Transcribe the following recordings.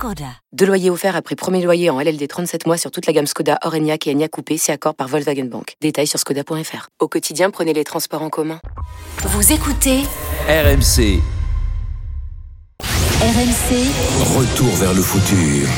Skoda. Deux loyers offerts après premier loyer en LLD 37 mois sur toute la gamme Skoda, Orenia et Enya Coupé, c'est accord par Volkswagen Bank. Détails sur skoda.fr. Au quotidien, prenez les transports en commun. Vous écoutez RMC, RMC retour vers le futur.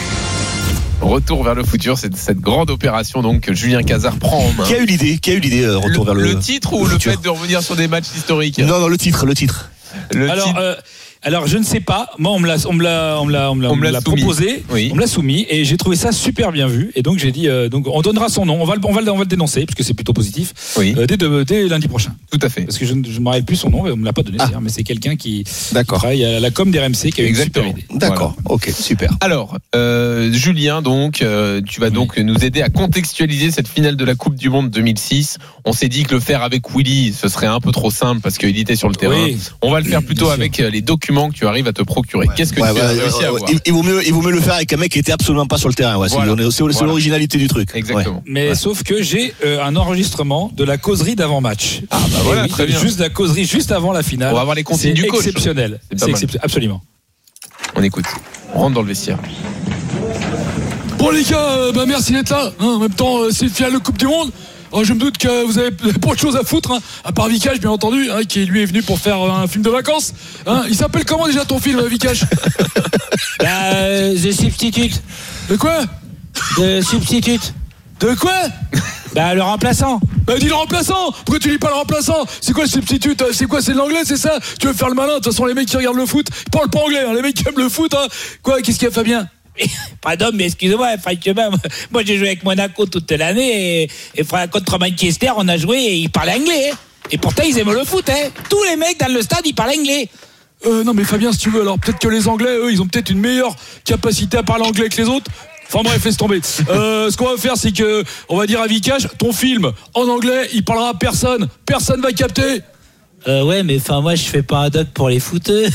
Retour vers le futur, c'est cette grande opération donc que Julien Cazard prend en main. Qui a eu l'idée Qui a eu l'idée euh, Retour le, vers le. le titre ou le fait de revenir sur des matchs historiques? Non, non, le titre, le titre. Le Alors, titre- euh, alors je ne sais pas. Moi, on me l'a, on me l'a, on me l'a, on me l'a, On me on me l'a l'a soumis. proposé. Oui. On me l'a soumis et j'ai trouvé ça super bien vu. Et donc j'ai dit, euh, donc on donnera son nom. On va, le, on va, le, on va le dénoncer parce que c'est plutôt positif. oui, euh, dès, de- dès lundi prochain. tout à fait. Parce que je ne me rappelle plus son nom. On me l'a pas donné. Ah. Mais c'est quelqu'un qui D'accord. travaille à la com des RMC qui a eu une super Exactement. idée. D'accord. Ok, super. Alors, euh, Julien, donc, tu vas donc nous aider à contextualiser cette finale de la Coupe du Monde 2006. On s'est dit que le faire avec Willy, ce serait un peu trop simple parce qu'il était sur le terrain. Oui. On va le faire plutôt avec les documents que tu arrives à te procurer. Qu'est-ce que Ouais, tu as ouais, réussi à avoir il, il vaut mieux, il vaut mieux le faire avec un mec qui était absolument pas sur le terrain. Ouais, c'est Voilà. c'est- c'est Voilà. l'originalité du truc. Exactement. Mais Ouais. sauf que j'ai euh, un enregistrement de la causerie d'avant-match. Ah bah voilà, oui, très bien. Juste la causerie juste avant la finale. On va avoir les consignes C'est du coach. exceptionnel. C'est pas C'est mal. excep- absolument. On écoute. On rentre dans le vestiaire. Bon les gars, euh, bah, merci d'être là. hein. en même temps, euh, c'est le final de Coupe du Monde. Alors, je me doute que vous avez pas de choses à foutre, hein, à part Vikash bien entendu, hein, qui lui est venu pour faire euh, un film de vacances. hein. Il s'appelle comment déjà ton film, euh, Vikash Euh, The Substitute. De quoi The Substitute. De quoi Bah, le remplaçant. Bah dis le remplaçant Pourquoi tu dis pas le remplaçant C'est quoi le substitut Euh, C'est quoi C'est de l'anglais, c'est ça Tu veux faire le malin De toute façon, les mecs qui regardent le foot, ils parlent pas anglais, hein. les mecs qui aiment le foot, hein. Quoi Qu'est-ce qu'il y a Fabien Pardon, mais excusez-moi, franchement, moi j'ai joué avec Monaco toute l'année et, et contre Manchester, on a joué et ils parlaient anglais. hein. Et pourtant, ils aiment le foot. Hein. Tous les mecs dans le stade, ils parlent anglais. Euh, non mais Fabien, si tu veux, alors peut-être que les Anglais, eux, ils ont peut-être une meilleure capacité à parler anglais que les autres. Enfin bref, laisse tomber. Euh, ce qu'on va faire, c'est que on va dire à Vikash, ton film en anglais, il parlera à personne. Personne va capter. Euh, ouais, mais enfin, moi je fais pas un doc pour les footeux.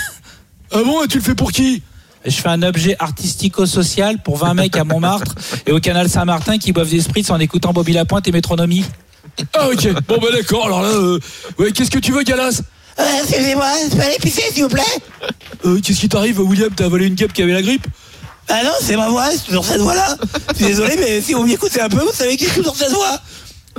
Ah bon Et tu le fais pour qui? Je fais un objet artistico-social pour 20 mecs à Montmartre et au canal Saint-Martin qui boivent des spritz en écoutant Bobby Lapointe et Métronomie. Ah ok. Bon bah d'accord. Alors là, euh, ouais, qu'est-ce que tu veux, Galas? Excusez-moi, je peux aller pisser s'il vous plaît? Euh, Qu'est-ce qui t'arrive, William? T'as avalé une guêpe qui avait la grippe? Ah non, c'est ma voix, c'est toujours cette voix-là. Je suis désolé, mais si vous m'écoutez un peu, vous savez que j'ai toujours cette voix.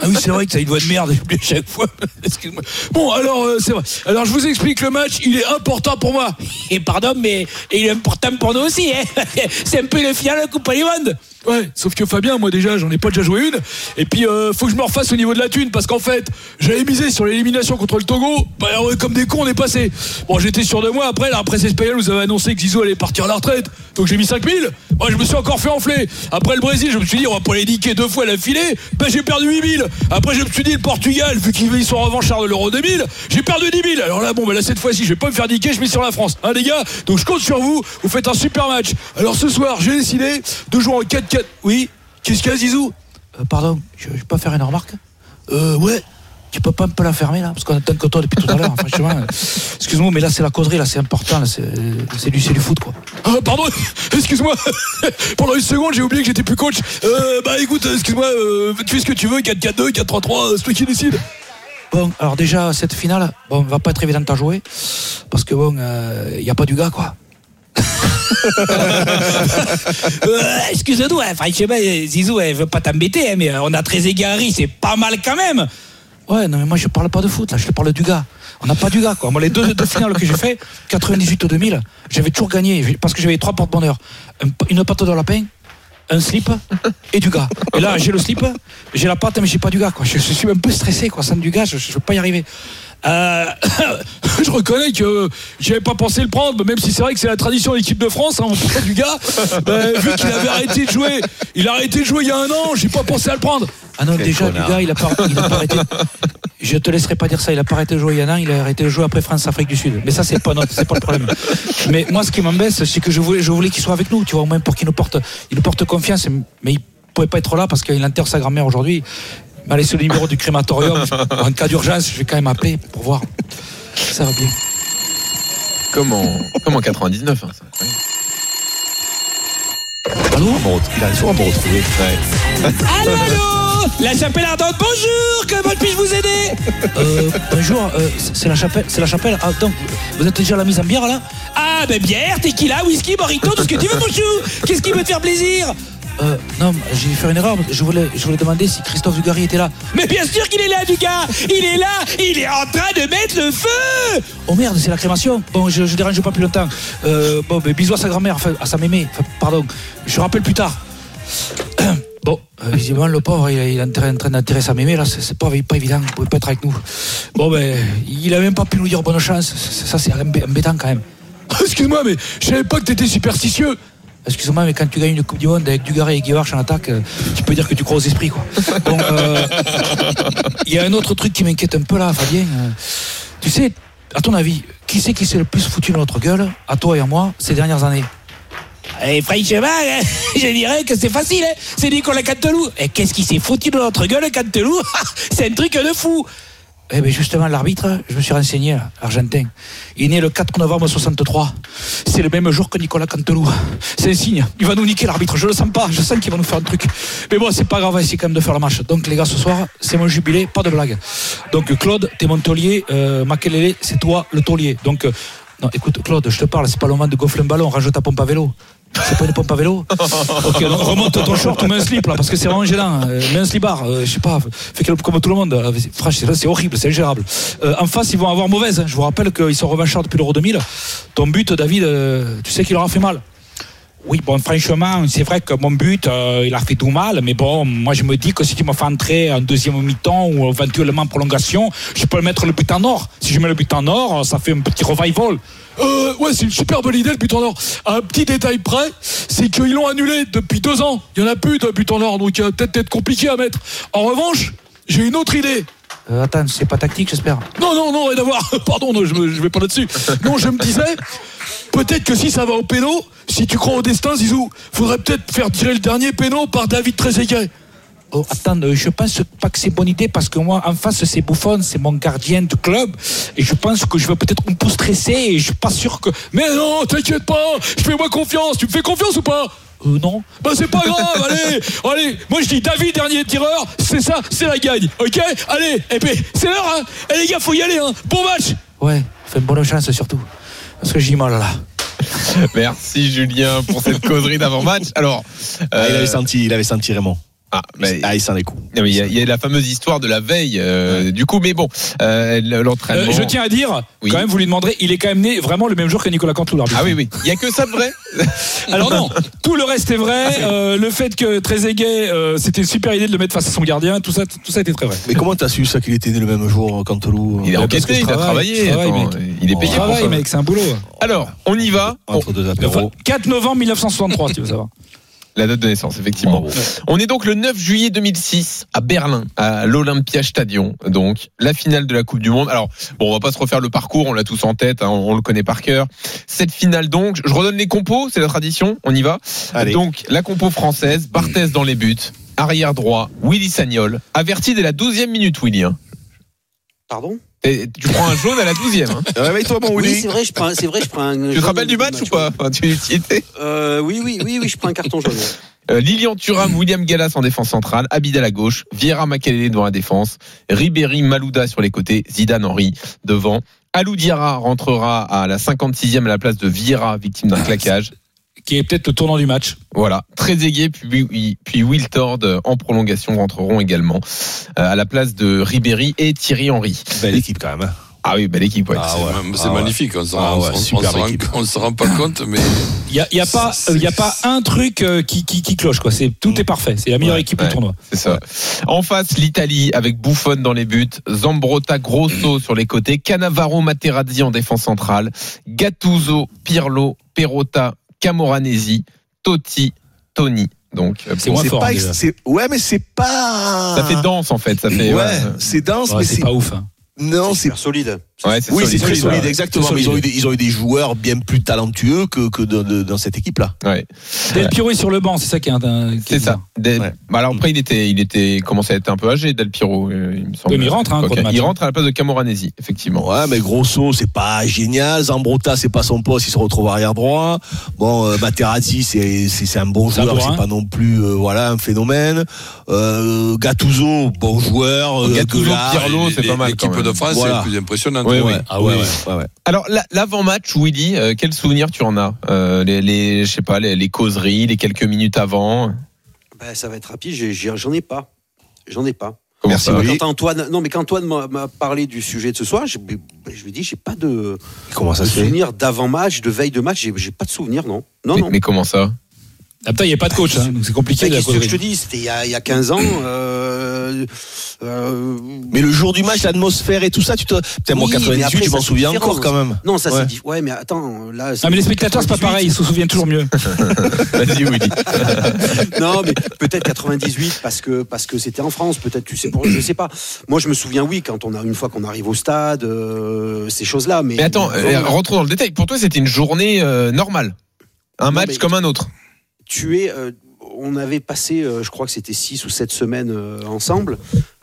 Ah oui, c'est vrai que t'as une voix de merde, oublié chaque fois. Excuse-moi. Bon, alors, euh, c'est vrai. Alors, je vous explique le match, il est important pour moi. Et pardon, mais il est important pour nous aussi. Hein. C'est un peu le final de la Coupe du Monde. Ouais, sauf que Fabien, moi déjà, j'en ai pas déjà joué une. Et puis, euh, faut que je me refasse au niveau de la thune, parce qu'en fait, j'avais misé sur l'élimination contre le Togo. Bah, comme des cons, on est passé. Bon, j'étais sûr de moi. Après, la presse espagnole nous avait annoncé que Zizou allait partir à la retraite. Donc, j'ai mis 5000. Moi, je me suis encore fait enfler. Après le Brésil, je me suis dit, on va pas les niquer deux fois l'affilée. Bah, j'ai perdu 8000. Après, je me suis dit, le Portugal, vu qu'ils sont revanchards de l'Euro 2000, j'ai perdu 10 000. Alors là, bon, bah, là, cette fois-ci, je vais pas me faire niquer, je mets sur la France. Hein, les gars? Donc, je compte sur vous. Vous faites un super match. Alors, ce soir, j'ai décidé de jouer en 4-4. Oui Qu'est-ce qu'il y a, Zizou Euh, pardon, je, je peux faire une remarque Euh, ouais. Tu peux pas un peu la fermer là Parce qu'on attend que toi depuis tout à l'heure. franchement, euh, excuse-moi, mais là c'est la causerie, là c'est important, là c'est du, du foot quoi. Ah, pardon, excuse-moi. Pendant une seconde, j'ai oublié que j'étais plus coach. Euh, bah écoute, excuse-moi, euh, tu fais ce que tu veux, 4-4-2, 4-3-3, c'est toi qui décide. Bon, alors déjà cette finale, bon, va pas être évidente à jouer parce que bon, il y a pas du gars quoi. Euh, Excuse-nous, hein, Zizou, elle veut pas t'embêter, hein, mais euh, on a très égaré, c'est pas mal quand même. Ouais, non, mais moi je parle pas de foot, là, je parle du gars. On n'a pas du gars, quoi. Moi, les deux, finales que j'ai fait, 98 ou 2000, j'avais toujours gagné parce que j'avais trois porte-bonheur. Un- Une pâte de lapin, un slip et du gars. Et là, j'ai le slip, j'ai la pâte, mais j'ai pas du gars, quoi. Je, je suis un peu stressé, quoi. Sans du gars, je, je veux pas y arriver. Euh, je reconnais que j'avais pas pensé le prendre, même si c'est vrai que c'est la tradition de l'équipe de France, hein, on prend du gars. Euh, vu qu'il avait arrêté de jouer, il a arrêté de jouer il y a un an, j'ai pas pensé à le prendre. Ah non, déjà, du gars, il a, pas, il a pas arrêté. Je te laisserai pas dire ça. Il a pas arrêté de jouer il y a un an, il a arrêté de jouer après France-Afrique du Sud. Mais ça, c'est pas notre, c'est pas le problème. Mais moi, ce qui m'embête, c'est que je voulais, je voulais qu'il soit avec nous, tu vois, au moins pour qu'il nous porte, il nous porte confiance. Mais il pouvait pas être là parce qu'il enterre sa grand-mère aujourd'hui. M'a laissé le numéro du crématorium. en cas d'urgence, je vais quand même appeler pour voir. Ça va bien. Comme en, comme en 99. hein, c'est incroyable. Allô Il a souvent me retrouver. Allô, allô La chapelle ardente, bonjour Comment puis-je vous aider euh, Bonjour, euh, c'est la chapelle, c'est la chapelle. Ah, donc, vous êtes déjà à la mise en bière là? Ah, ben bière, tequila, whisky, morito, tout ce que tu veux, mon chou Qu'est-ce qui peut te faire plaisir? Euh, non, j'ai fait une erreur. Je voulais, je voulais demander si Christophe Dugarry était là. Mais bien sûr qu'il est là, Dugas Il est là Il est en train de mettre le feu Oh merde, c'est la crémation. Bon, je, je dérange pas plus longtemps. Euh, bon, ben, bisous à sa grand-mère, enfin, à sa mémé. Enfin, pardon. Je rappelle plus tard. Bon, euh, visiblement, le pauvre, il, il est en train, train d'enterrer sa mémé, là, c'est pas, pas évident, il pouvait pas être avec nous. Bon, ben, il a même pas pu nous dire bonne chance, ça c'est embê- embêtant quand même. Excuse-moi, mais je savais pas que t'étais superstitieux. Excuse-moi, mais quand tu gagnes une Coupe du Monde avec Dugarry et Guivarch en attaque, euh, tu peux dire que tu crois aux esprits, quoi. Bon, euh, il y a un autre truc qui m'inquiète un peu là, Fabien. euh, tu sais, à ton avis, qui c'est qui s'est le plus foutu dans notre gueule, à toi et à moi, ces dernières années? Et franchement, hein, je dirais que c'est facile, hein. c'est Nicolas Cantelou. Et qu'est-ce qui s'est foutu de notre gueule, Cantelou? C'est un truc de fou. Eh bien justement, l'arbitre, je me suis renseigné, argentin. Il est né le 4 novembre 63. C'est le même jour que Nicolas Cantelou. C'est un signe. Il va nous niquer l'arbitre. Je le sens pas. Je sens qu'il va nous faire un truc. Mais bon, c'est pas grave, on va essayer quand même de faire le match. Donc les gars, ce soir, c'est mon jubilé, pas de blague. Donc Claude, t'es mon taulier. Euh, Makelele, c'est toi le taulier. Donc euh, non, écoute, Claude, je te parle. C'est pas le moment de gonfler un ballon. Range ta pompe à vélo. C'est pas une pompe à vélo Ok, donc remonte ton short ou mets un slip là, parce que c'est vraiment gênant. Euh, mets un slipard, euh, je sais pas, fais comme comme tout le monde. Euh, Franchement, c'est horrible, c'est ingérable. Euh, en face, ils vont avoir mauvaise. hein. Je vous rappelle qu'ils sont revanchards depuis l'Euro 2000. Ton but, David, euh, tu sais qu'il aura fait mal? Oui, bon, franchement, c'est vrai que mon but, euh, il a fait tout mal, mais bon, moi je me dis que si tu me fais entrer en deuxième mi-temps ou éventuellement en prolongation, je peux mettre le but en or. Si je mets le but en or, ça fait un petit revival. Euh, ouais, c'est une super bonne idée le but en or. Un petit détail près, c'est qu'ils l'ont annulé depuis deux ans. Il y en a plus de but en or, donc il va peut-être être compliqué à mettre. En revanche, j'ai une autre idée. Euh, attends, c'est pas tactique, j'espère. Non, non, non, rien à voir. Pardon, non, je, me- je vais pas là-dessus. Non, je me disais, peut-être que si ça va au péno, si tu crois au destin, Zizou, faudrait peut-être faire tirer le dernier péno par David Trezeguet. Oh, attends, euh, je pense pas que c'est bonne idée parce que moi, en face, c'est Bouffon, c'est mon gardien de club. Et je pense que je vais peut-être un peu stresser et je suis pas sûr que. Mais non, t'inquiète pas, je fais moi confiance. Tu me fais confiance ou pas? Euh, non. Bah c'est pas grave, allez, allez, moi je dis David dernier tireur, c'est ça, c'est la gagne, ok? Allez, et puis c'est l'heure, hein Eh les gars, faut y aller, hein Bon match Ouais, fais une bonne chance surtout. Parce que j'ai mal là. Merci Julien pour cette causerie d'avant-match. Alors, Ah, il euh, avait senti, il avait senti Raymond. Ah, mais- Ah, il sent les coups. non, mais il y, a- il y a la fameuse histoire de la veille, euh, du coup, mais bon, euh, l'entraînement. Euh, je tiens à dire, Oui. quand même, vous lui demanderez, il est quand même né vraiment le même jour que Nicolas Cantelou, l'arbitre. Ah oui, oui, il y a que ça de vrai. Alors non, tout le reste est vrai. Euh, le fait que Trezeguet, euh, c'était une super idée de le mettre face à son gardien, tout ça, tout ça était très vrai. Mais comment t'as su ça qu'il était né le même jour, Cantelou Il est que enquêté, il a travaille, travaillé. travaille, attends, il est payé pour Travail, ça. mec, c'est un boulot. Alors, on y va. Entre deux apéros. 4 novembre 1963, si tu veux savoir. La date de naissance, effectivement. Bravo. On est donc le 9 juillet 2006 à Berlin, à l'Olympia Stadion. Donc, la finale de la Coupe du Monde. Alors, bon, on va pas se refaire le parcours, on l'a tous en tête, hein, on, on le connaît par cœur. Cette finale donc, je redonne les compos, c'est la tradition, on y va. Allez. Donc, la compo française, Barthez dans les buts, arrière droit, Willy Sagnol, averti dès la 12e minute, Willy. hein. Pardon? Et tu prends un jaune à la 12e. hein. Réveille-toi, mon Oui, Willy. c'est vrai, je prends, c'est vrai, je prends un. Tu te rappelles du match ou pas? Enfin, Tu y étais euh, Oui, oui, oui, oui, je prends un carton jaune. Euh, Lilian Thuram, William Gallas en défense centrale, Abidal à gauche, Vieira Makelele devant la défense, Ribéry Malouda sur les côtés, Zidane Henry devant. Alou Diarra rentrera à la 56e à la place de Vieira, victime d'un claquage. Qui est peut-être le tournant du match. Voilà, Trezeguet puis, puis Wiltord euh, en prolongation rentreront également euh, à la place de Ribéry et Thierry Henry. Belle équipe quand même. hein. Ah oui, belle équipe. Ouais. Ah C'est ouais. ma- c'est Ah ouais. magnifique, on s'en Ah ouais, on- se rend- pas compte, mais Il n'y a, y a, pas, il y a pas un truc euh, qui, qui, qui cloche. Quoi. C'est, tout est parfait. C'est la meilleure Ouais, équipe ouais. du tournoi. C'est ça. En face, l'Italie avec Buffon dans les buts, Zambrotta Grosso sur les côtés, Cannavaro Materazzi en défense centrale, Gattuso, Pirlo, Perotta, Camoranesi, Totti, Toni. Donc, euh, C'est bon, moins C'est fort. pas, hein, ouais, mais c'est pas. ça fait danse en fait. Ça fait. Ouais, ouais. c'est dense, Ouais, mais c'est c'est pas ouf. hein. non, c'est solide. Ouais, c'est Oui, c'est solide. ouais. exactement. Mais ils ont, eu des, ils ont eu des joueurs bien plus talentueux que, que dans, de- dans cette équipe-là. Ouais. Del Piro est sur le banc, c'est ça qui est un. qui est C'est ça. Ouais. Bah alors après il était, il était commençait à être un peu âgé Del Piro, euh, il me semble. Oui, mais il rentre, hein, Il hein. rentre à la place de Camoranesi, effectivement. Ouais, mais Grosso, c'est pas génial. Zambrota, c'est pas son poste, il se retrouve arrière droit. Bon, euh, Materazzi, c'est un bon joueur, bourrin. c'est pas non plus euh, voilà un phénomène. Euh, Gattuso, bon joueur. Gattuso. Pirlo, c'est pas mal. L'équipe de France, Voilà. c'est le plus impressionnant. Oui, oui. Ah ouais, ouais, ouais, ouais. Alors la- l'avant-match, Willy, euh, quel souvenir tu en as euh, les, les, je sais pas, les, les causeries, les quelques minutes avant. Ben, ça va être rapide, j'en ai pas. J'en ai pas. Comment Merci. Quand Antoine, non, mais quand Antoine m'a parlé du sujet de ce soir, je, ben, je lui ai dit, j'ai pas de, Comment ça de souvenir d'avant-match, de veille de match, j'ai j'ai pas de souvenir, non. Non, mais, non. mais comment ça? Ah, putain, il n'y a pas de coach, hein, donc c'est compliqué. La Qu'est-ce que je te dis C'était il, y a- il y a 15 ans. euh, euh, Mais le jour du match, l'atmosphère et tout ça, tu te. Putain, moi, Oui, mais 98, après, je m'en c'est souviens encore quand même. non, ça Ouais. c'est dit. Ouais, mais attends, là. Ah, mais les spectateurs, c'est pas 98. pareil, ils se souviennent toujours mieux. Vas-y Willy. non, mais peut-être 98 parce que parce que c'était en France. Peut-être tu sais, pour, je sais pas. Moi, je me souviens, oui, quand on a une fois qu'on arrive au stade, euh, ces choses-là. Mais, Mais attends, euh, rentrons dans le détail. Pour toi, c'était une journée euh, normale, un Non, match mais- comme un autre. Tu es. euh, on avait passé, euh, je crois que c'était 6 ou 7 semaines euh, ensemble.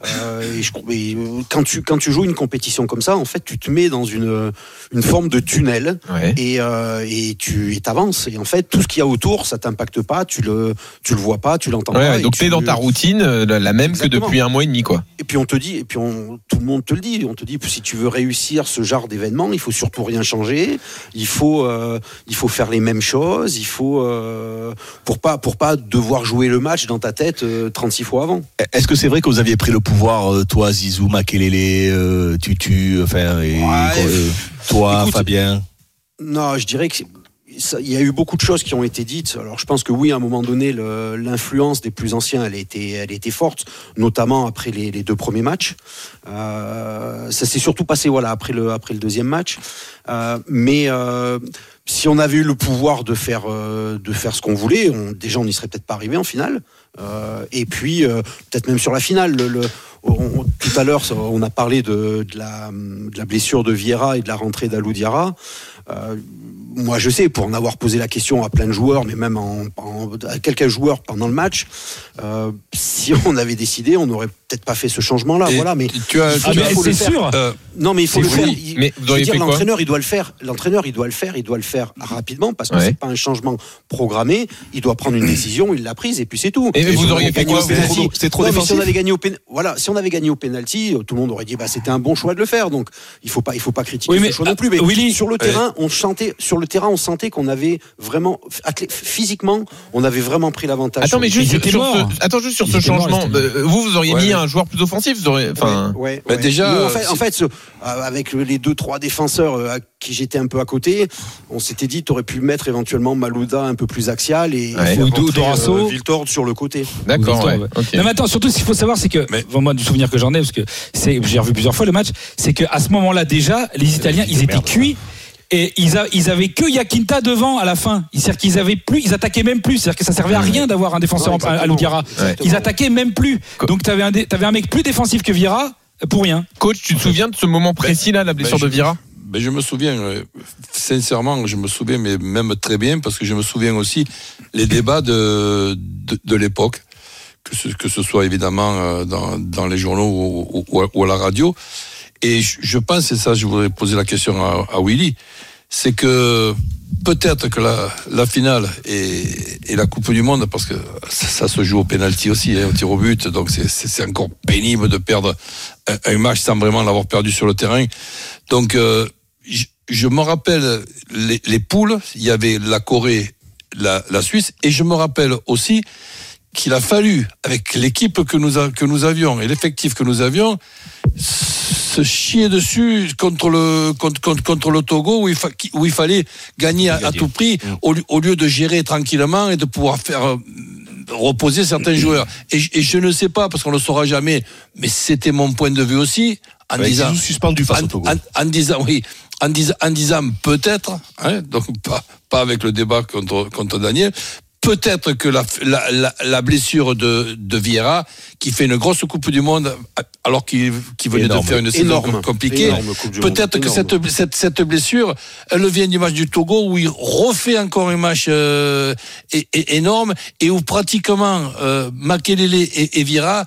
Euh, et je, et, quand, tu, quand tu joues une compétition comme ça, en fait, tu te mets dans une, une forme de tunnel Ouais. et, euh, et tu avances. Et en fait, tout ce qu'il y a autour, ça t'impacte pas, tu le, tu le vois pas, tu l'entends Ouais, pas. donc tu- t'es dans ta routine, la même Exactement. que depuis un mois et demi, quoi. Et puis on te dit, et puis on, tout le monde te le dit, on te dit, si tu veux réussir ce genre d'événement, il faut surtout rien changer. Il faut, euh, il faut faire les mêmes choses. Il faut pour pas, pour pas devoir jouer le match dans ta tête euh, 36 fois avant. Est-ce que c'est vrai que vous aviez pris le pouvoir, euh, toi, Zizou, Makelele, euh, Tutu, enfin, et, euh, toi, écoute, Fabien Non, je dirais que il y a eu beaucoup de choses qui ont été dites. Alors, je pense que oui, à un moment donné, l'influence des plus anciens, elle était, elle était forte, notamment après les, les deux premiers matchs. Euh, ça s'est surtout passé, voilà, après le, après le deuxième match. Euh, mais euh, si on avait eu le pouvoir de faire, euh, de faire ce qu'on voulait, déjà, on n'y serait peut-être pas arrivé en finale. Euh, et puis, euh, peut-être même sur la finale. Tout à l'heure, on a parlé de, la, blessure de Vieira et de la rentrée d'Alou Diarra. Euh, moi, je sais, pour en avoir posé la question à plein de joueurs, mais même en, en- à quelques joueurs pendant le match, euh, si on avait décidé, on n'aurait peut-être pas fait ce changement-là. Voilà, mais tu as, Ah, c'est sûr. euh, Non, mais il faut le faire. Il- Mais je veux dire, l'entraîneur, il doit le faire. L'entraîneur, il doit le faire. Il doit le faire rapidement parce que Ouais. c'est pas un changement programmé. Il doit prendre une décision. Il l'a prise et puis c'est tout. Et vous auriez gagné au vous penalty- C'est trop Non, si défensif on avait gagné au pen- voilà, si on avait gagné au penalty, euh, tout le monde aurait dit bah c'était un bon choix de le faire. Donc il faut pas, il faut pas critiquer Oui, mais, ce choix non ah, plus. Mais sur le terrain, on sentait, sur le terrain, on sentait qu'on avait vraiment, physiquement, on avait vraiment pris l'avantage. Attends, mais juste sur ce, attends, juste sur Ils ce changement. euh, vous, vous auriez Ouais, mis un joueur plus offensif, vous auriez, enfin. Ouais, ouais, Bah, ouais. déjà, Nous, en fait, c'est- en fait, ce- euh, avec les deux trois défenseurs euh, à qui j'étais un peu à côté, on s'était dit t'aurais pu mettre éventuellement Malouda un peu plus axial et, Ou Dorasso. Viltord sur le côté. D'accord, Victor, ouais. ouais. ok. Non, mais attends, surtout, ce qu'il faut savoir, c'est que, Mais- bon, moi, du souvenir que j'en ai, parce que j'ai revu plusieurs fois le match, c'est qu'à ce moment-là, déjà, les Italiens, ils étaient cuits. Et ils, a- ils avaient que Yakinta devant à la fin. C'est-à-dire qu'ils avaient plus, ils attaquaient même plus. C'est-à-dire que ça servait à rien d'avoir un défenseur Non, à. Exactement. Ils attaquaient même plus. Donc t'avais un, t'avais un mec plus défensif que Vieira pour rien. Coach, tu te souviens de ce moment précis là, la blessure ben, de je- Vira Ben, je me souviens, euh, sincèrement, je me souviens, mais même très bien, parce que je me souviens aussi les débats de, de, de l'époque, que ce, que ce soit évidemment euh, dans, dans les journaux ou, ou- ou à la radio. Et je, pense, et ça, je voudrais poser la question à, Willy, c'est que peut-être que la, finale et, la Coupe du Monde, parce que ça, se joue au pénalty aussi, hein, au tir au but, donc c'est- encore pénible de perdre un, match sans vraiment l'avoir perdu sur le terrain. Donc, euh, je, me rappelle les, les poules, il y avait la Corée, la, Suisse, et je me rappelle aussi qu'il a fallu, avec l'équipe que nous, que nous avions et l'effectif que nous avions, se chier dessus contre le, contre, contre, contre le Togo où il, fa- où il fallait gagner à, à tout prix au, lieu- au lieu de gérer tranquillement et de pouvoir faire euh, reposer certains joueurs. Et, je- et je ne sais pas, parce qu'on ne le saura jamais, mais c'était mon point de vue aussi, en disant, suspendu face en, au Togo. en- en disant, oui, en disant, en disant peut-être, hein, donc pas, pas avec le débat contre, contre Daniel, peut-être que la, la, la, la blessure de, de Vieira, qui fait une grosse Coupe du Monde, alors qu'il venait Énorme. de faire une saison compliquée, peut-être que cette, cette, cette blessure, elle vient du match du Togo, où il refait encore un match euh, é- é- énorme, et où pratiquement euh, Makelele et, et Vieira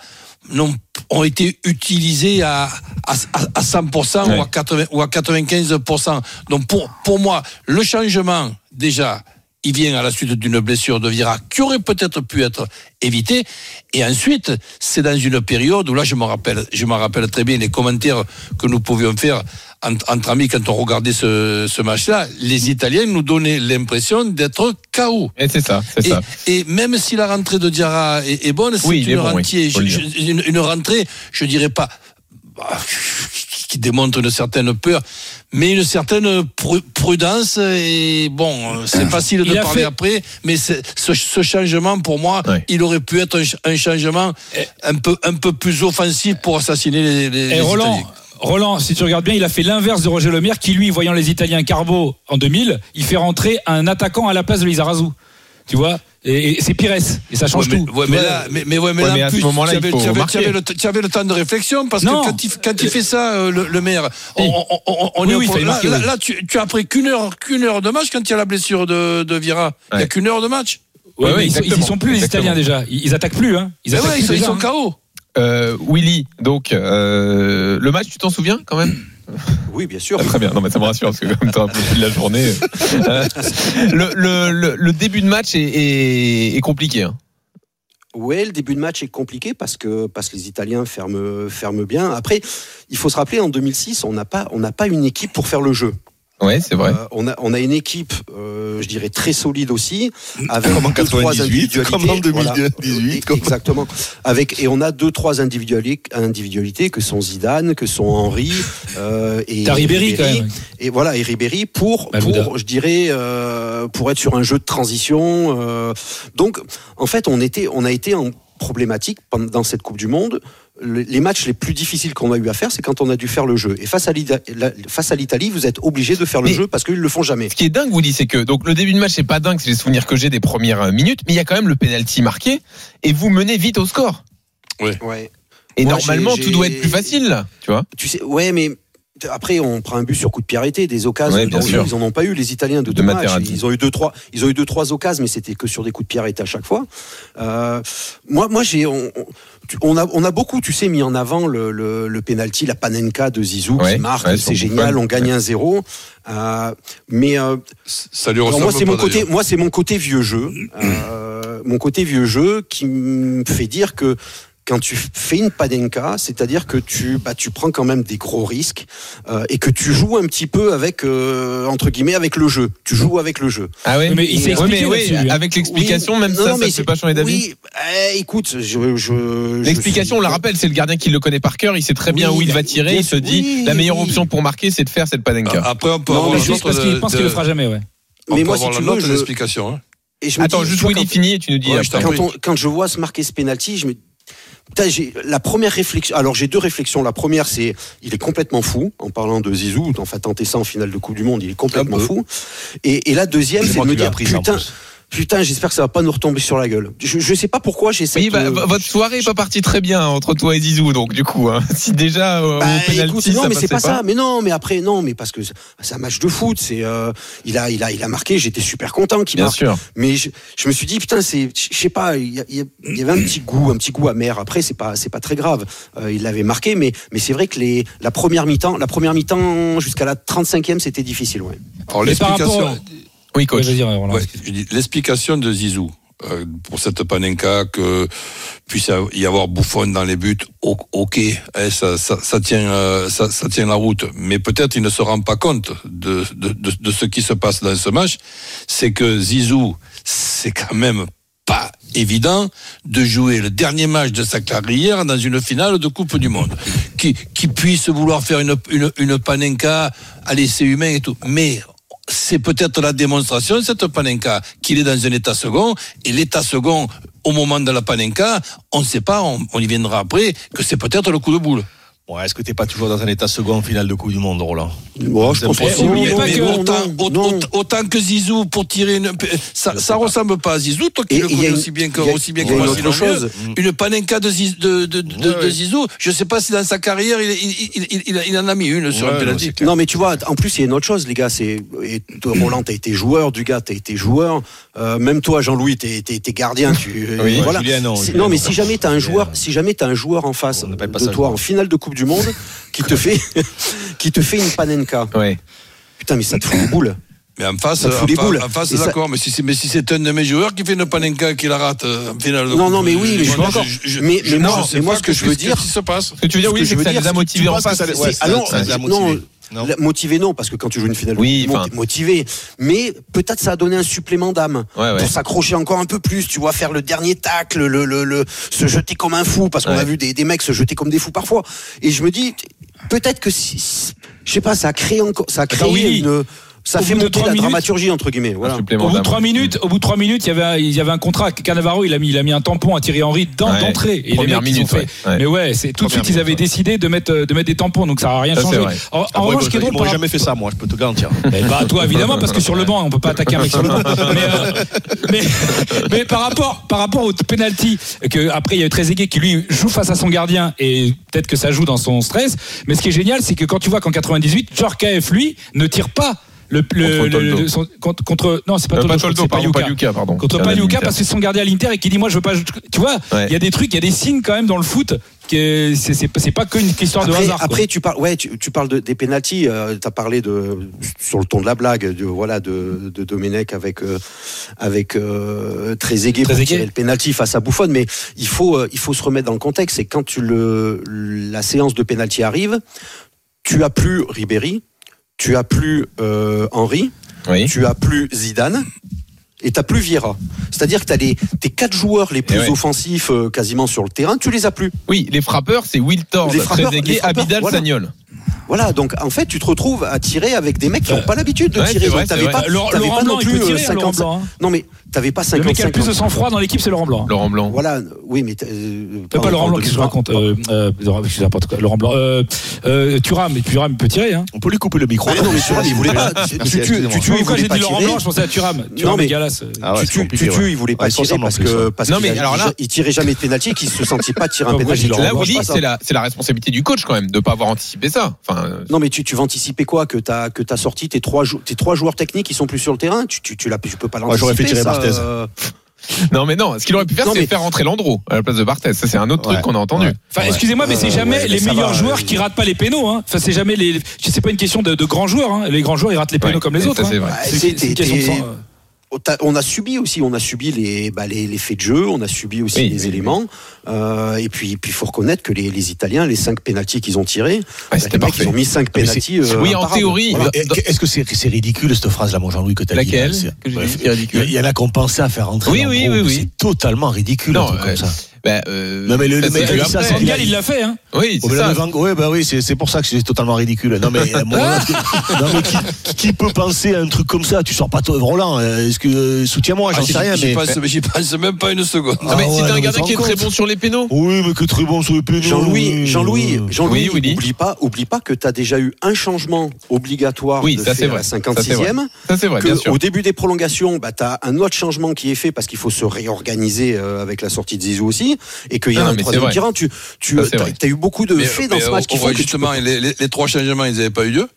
n'ont ont été utilisés à, à, à 100% ou, à 80, ou à 95%. Donc pour, pour moi, le changement, déjà, il vient à la suite d'une blessure de Vira qui aurait peut-être pu être évitée. Et ensuite, c'est dans une période où là, je me rappelle, je me rappelle très bien les commentaires que nous pouvions faire entre, entre amis quand on regardait ce, ce match-là. Les Italiens nous donnaient l'impression d'être KO. Et c'est ça, c'est Et, ça. et même si la rentrée de Diarra est, est bonne, c'est Oui, une, bon, rentrée, une, une rentrée, je dirais pas, bah, qui démontre une certaine peur, mais une certaine pru- prudence. Et bon, c'est facile de parler fait- après, mais ce, ce changement, pour moi, il aurait pu être un, ch- un changement un peu, un peu plus offensif pour assassiner les, les, Et les Roland, Italiens. Roland, si tu regardes bien, il a fait l'inverse de Roger Lemaire qui, lui, voyant les Italiens Carbo en 2000, il fait rentrer un attaquant à la place de Lizarazu. Tu vois Et, et c'est Pires. Et ça change Ouais, mais, tout. ouais, mais vois là, mais, mais ouais, mais là, à ce plus, moment-là, tu avais, tu tu le, tu avais le temps de réflexion parce Non. que quand il, quand il fait ça, euh, le, le maire, on, Oui. on- on- on Oui, est au oui, pro- là, marquer, là, oui. là, tu, tu as pris qu'une heure, qu'une heure de match quand il y a la blessure de, de Vira. Il n'y a qu'une heure de match. Ouais, Ouais, ils, sont, ils sont plus, les. Italiens déjà. Ils, ils attaquent plus. Hein. Ils Mais attaquent ouais, plus ils sont, ils déjà, sont hein. KO. Euh, Willy, donc euh, le match, tu t'en souviens quand même? Oui, bien sûr. Ah, Très bien, non mais ça me rassure parce que comme tu un peu plus de la journée. euh, le, le, le, le début de match est, est, est compliqué. Hein. Ouais, le début de match est compliqué parce que parce que les Italiens ferment ferment bien. Après, il faut se rappeler en 2006, on n'a pas on n'a pas une équipe pour faire le jeu. Ouais, c'est vrai. Euh, on a on a une équipe, euh, je dirais très solide aussi, avec Comme en deux, trois 98, individualités. comme en Voilà. 2018, comme- Exactement. Avec et on a deux trois individualités, individualités que sont Zidane, que sont Henry euh, et T'as Ribéry, quand même. Et voilà, et Ribéry pour, Malouda. pour je dirais, euh, pour être sur un jeu de transition. euh, donc, en fait, on était, on a été en problématique pendant dans cette Coupe du Monde. Le- les matchs les plus difficiles qu'on a eu à faire, c'est quand on a dû faire le jeu. Et face à l'Italie, vous êtes obligé de faire le Mais- jeu parce qu'ils le font jamais. Ce qui est dingue, vous dites, c'est que donc le début de match, c'est pas dingue, c'est les souvenirs que j'ai des premières euh, minutes, mais il y a quand même le penalty marqué et vous menez vite au score. Ouais. Et Moi, normalement, tout doit être plus facile, là, tu vois. Tu sais, ouais, mais après, on prend un but sur coup de pied arrêté, des occasions. Ouais, bien sûr. Ils en ont pas eu, les Italiens, de De deux matchs. Ils ont eu deux, trois, ils ont eu deux, trois occasions, mais c'était que sur des coups de pied arrêtés à chaque fois. Euh, moi, moi, j'ai, on, on- a, on a beaucoup, tu sais, mis en avant le, le, le penalty, la panenka de Zizou Ouais, qui marque, ouais, c'est génial, on gagne un zéro. Euh, mais euh, Ça lui alors moi, c'est mon côté, moi, c'est mon côté vieux jeu, euh, mon côté vieux jeu qui me fait dire que quand tu fais une padenka, c'est-à-dire que tu, bah, tu prends quand même des gros risques euh, et que tu joues un petit peu avec euh, entre guillemets avec le jeu. Tu joues avec le jeu. Ah ouais. Mais il s'est expliqué mais oui, hein. avec l'explication, Oui, même non, ça, ça ne fait c'est- pas changer d'avis. Oui, eh, écoute, je, je L'explication, on la rappelle, c'est le gardien qui le connaît par cœur. Il sait très bien Oui, où il va tirer. Il se dit oui, la meilleure oui. option pour marquer, c'est de faire cette panenka. Après, on peut Non, avoir Juste parce qu'il de- pense qu'il de- le fera jamais, ouais. on Mais peut moi, avoir si tu veux, je- l'explication. hein. et je me Attends, dis, juste Willy finit et tu nous dis Ouais, quand, on- quand je vois se marquer ce penalty, je me la première réflexion. Alors j'ai deux réflexions. La première, c'est il est complètement fou en parlant de Zizou. Enfin, tenter ça en finale de Coupe du Monde, il est complètement fou. Et, et la deuxième, C'est de me dire putain. Putain, j'espère que ça va pas nous retomber sur la gueule. Je, je sais pas pourquoi j'ai cette. Oui, bah, euh, votre soirée est pas partie très bien entre toi et Zizou, donc du coup, hein, si déjà euh, Bah, au penalty, écoute, ça non, mais c'est passait pas, ça. Mais non, mais après, non, mais parce que c'est un match de foot. C'est, euh, il a, il a, il a marqué. J'étais super content qu'il Bien marque. sûr. Mais je, je me suis dit, putain, c'est, je sais pas, il y, avait un petit goût, un petit goût amer. Après, c'est pas, c'est pas très grave. Euh, il l'avait marqué, mais, mais c'est vrai que les, la première mi-temps, la première mi-temps jusqu'à la 35e, c'était difficile, ouais. Alors, l'explication. Oui, coach. Ouais, l'explication de Zizou euh, pour cette panenka que puisse y avoir Bouffon dans les buts, ok, hein, ça, ça, ça tient, euh, ça, ça tient la route. Mais peut-être il ne se rend pas compte de, de, de, de ce qui se passe dans ce match. C'est que Zizou, c'est quand même pas évident de jouer le dernier match de sa carrière dans une finale de Coupe du Monde. Qui, qui puisse vouloir faire une, une, une panenka, allez, c'est humain et tout. Mais c'est peut-être la démonstration, cette panenka, qu'il est dans un état second, et l'état second, au moment de la panenka, on ne sait pas, on, on y viendra après, que c'est peut-être le coup de boule. Ouais, est-ce que t'es pas toujours dans un état second en finale de Coupe du Monde, Roland Bon, je pense oubliez non, pas non, que- non, autant, non, autant- non. autant- autant que Zizou pour tirer une. Ça, ça ressemble pas à Zizou, toi qui Et le connais aussi bien que, a- aussi bien que moi, autre mieux. chose. Une panenka de, Ziz- de, de, de, Ouais, de. Zizou, je sais pas si dans sa carrière, il, il, il, il, en a mis une sur Ouais, un non, penalty. clair. Non, mais tu vois, en plus, il y a une autre chose, les gars. C'est et toi, Roland, t'as été joueur, du gars, t'as été joueur. Euh, même toi, Jean-Louis, t'es t'es gardien. Tu, Oui, voilà. Julien, non, Si- Julien, non, mais non. si jamais t'as un joueur, si jamais t'as un joueur en face de toi en finale de Coupe du Monde, qui te fait, qui te fait une panenka. Ouais. Putain, mais ça te fout les boules. Mais en face, en, fout les fa- boules. en face, Et ça- d'accord. Mais si c'est mais si c'est un de mes joueurs qui fait une panenka qui la rate euh, en finale Non, non, mais oui, mais je suis d'accord. je- Mais- je- mais je moi- mais moi, ce que je veux dire- se passe Ce que tu veux dire, oui, que c'est je que veux ça dire, les a motivés en que face. non, non, motivé non, parce que quand tu joues une finale Oui, motivé. Mais peut-être ça a donné un supplément d'âme Ouais, ouais. pour s'accrocher encore un peu plus. Tu vois, faire le dernier tacle, le, le, le- se jeter comme un fou, parce qu'on Ouais. a vu des, des mecs se jeter comme des fous parfois. Et je me dis, peut-être que si, si- je sais pas, ça a créé encore, ça a créé Attends, oui. une, ça Au fait bout de monter trois la minutes- dramaturgie entre guillemets. Voilà. Supplément Au bout de trois minutes, au bout de trois minutes, il y avait, un- il y avait un contrat. Cannavaro, il a mis, il a mis un tampon à Thierry Henry dans Ouais. d'entrée. Les Première minute, ouais. Ouais. Mais ouais, c'est tout de suite, ils avaient ouais. décidé de mettre, euh, de mettre des tampons. Donc ça n'a rien Ça, changé. En, revanche, ce qui est drôle, par- jamais fait ça, moi, je peux te garantir. Bah, toi, évidemment, parce que sur le banc, on peut pas attaquer un mec sur le banc. Mais, euh, mais, mais par rapport, par rapport au penalty, que après, il y a eu Trezeguet qui lui joue face à son gardien et peut-être que ça joue dans son stress. Mais ce qui est génial, c'est que quand tu vois qu'en 98, Djorkaeff, lui, ne tire pas le, le- Contre le- son- contre, contre- non, c'est pas Euh, Toldo, pas c'est pardon, pardon. Contre parce que c'est son gardien à l'Inter et qui dit, moi, je veux pas, tu vois, il Ouais. y a des trucs, il y a des signes quand même dans le foot que c'est, c'est, c'est pas qu'une histoire de Après, hasard. quoi. après, tu parles, ouais, tu, tu parles de, des pénalties. Euh, tu as parlé de sur le ton de la blague, de voilà, de, de Domenech avec euh, avec euh, Trezeguet pour tirer le penalty face à Buffon. Mais il faut euh, il faut se remettre dans le contexte. C'est quand tu le la séance de penalty arrive, tu as plus Ribéry, tu as plus euh, Henry, Oui. tu as plus Zidane. Et t'as plus Vieira. C'est-à-dire que t'as les, tes quatre joueurs les plus Eh ouais. offensifs euh, quasiment sur le terrain, tu les as plus. Oui, les frappeurs, c'est Wiltord, Les frappeurs, Trezeguet, les frappeurs, Abidal, voilà. Sagnol. Voilà, donc en fait, tu te retrouves à tirer avec des mecs qui n'ont Euh, pas l'habitude de ouais, tirer. vrai, Donc, t'avais pas, vrai. Laurent, t'avais Laurent pas Blanc, non plus euh, tirer, hein, Laurent 55. Blanc. hein. Non, mais t'avais pas Le 50 mec qui a le plus de sang-froid dans l'équipe, c'est Laurent Blanc. Laurent Blanc. Voilà, oui, mais. Euh, Euh, pas Laurent Blanc, qui se raconte. Euh, euh, excusez, n'importe quoi. Laurent Blanc. Euh, euh, Thuram, mais Thuram peut tirer. Hein. On peut lui couper le micro. Ouais, non, mais Thuram, il voulait pas. Tu Merci, tu- excusez-moi. tu- tu- il Pourquoi voulait j'ai pas dit Laurent tirer. Blanc Je pensais à Thuram. Thuram mais- et Galas. Ah tu, c'est tu, compliqué, tu, tu, ouais. il voulait pas tirer parce que Non, mais alors là- il, tirait jamais de penalty, qu'il se sentit pas tirer un Tu Là, Willy, pas c'est la, c'est la responsabilité du coach quand même, de pas avoir anticipé ça. Enfin, euh, Non mais tu, tu vas anticiper quoi? Que t'as que t'as sorti tes trois jou- tes trois joueurs techniques qui sont plus sur le terrain? Tu peux pas l'anticiper j'aurais fait tirer Barthez. euh, non, mais non. Ce qu'il aurait pu faire, c'est mais- faire rentrer Landreau à la place de Barthez. Ça, c'est un autre Ouais. truc qu'on a entendu. Ouais. Enfin, excusez-moi, mais c'est jamais ouais, les meilleurs va, joueurs euh, qui ratent pas les pénaux. Hein. Enfin, c'est jamais les. C'est pas une question de, de grands joueurs. Hein. Les grands joueurs, ils ratent les pénaux Ouais, comme les autres. c'est hein. C'est une question de. On a subi aussi, on a subi les, bah, les, les faits de jeu, on a subi aussi Oui, les oui, éléments. Euh, et puis, il faut reconnaître que les, les Italiens, les cinq pénalties qu'ils ont tirés, bah, Ouais, c'était les mecs, ils ont mis cinq mais pénalties. euh, Oui, en théorie, Voilà. Est-ce que c'est c'est ridicule cette phrase-là, mon Jean-Louis, que tu as dit Laquelle que est ridicule Il y en a qui ont pensé à faire rentrer. Oui, dans oui, oui. C'est totalement ridicule, un truc euh, comme ça. Ben, euh, Non, mais le- ça, après. Van Gaal, il l'a fait. Hein. Oui, c'est mais ça. Van- ouais, bah oui, c'est c'est pour ça que c'est totalement ridicule. Non, mais, euh, moi, Ah. non, mais qui, qui peut penser à un truc comme ça? Tu sors pas toi, Roland. euh, Est-ce que euh, soutiens-moi J'en Ah, sais rien. j'y Mais... mais j'y pense même pas une seconde. Non, mais Ah si t'as un mais gardien qui est très bon sur les pénaux. Oui, mais que très bon sur le pénal. Jean-Louis, Jean-Louis, Jean-Louis, Oui, Willy. oublie pas, oublie pas que tu as déjà eu un changement obligatoire Oui, de ça, à vrai. la Ça, c'est 56e. Ça, c'est vrai, bien sûr. au début des prolongations, bah, tu as un autre changement qui est fait parce qu'il faut se réorganiser euh, avec la sortie de Zizou aussi, et qu'il y a Non, non, un troisième tirant. Tu, tu Ça, c'est as, eu beaucoup de Mais- faits dans mais ce match on- qui on font voit que tu justement, peux- les, les- les trois changements, ils n'avaient pas eu lieu.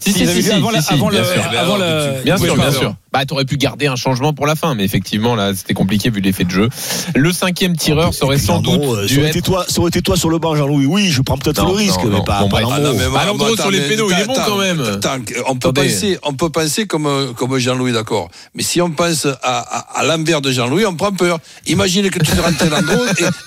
Si, si, Ils avaient si, avant la- si, si, avant bien le- sûr. avant le- Bien sûr, bien sûr. Bah, t'aurais pu garder un changement pour la fin, mais effectivement, là, c'était compliqué vu l'effet de jeu. Le cinquième tireur serait sans doute euh, dû ça aurait être- été toi, ça aurait été toi sur le banc, Jean-Louis. Oui, je prends peut-être Non, le risque, non, mais non. pas, Bon, pas. Landreau. Ah non, mais Bah, moi- Landreau, moi, sur les pénaux, il est bon quand même. attends, on peut penser, on peut penser comme, comme Jean-Louis, d'accord. Mais si on pense à, à, à l'envers de Jean-Louis, on prend peur. Imagine que tu fais rentrer Landreau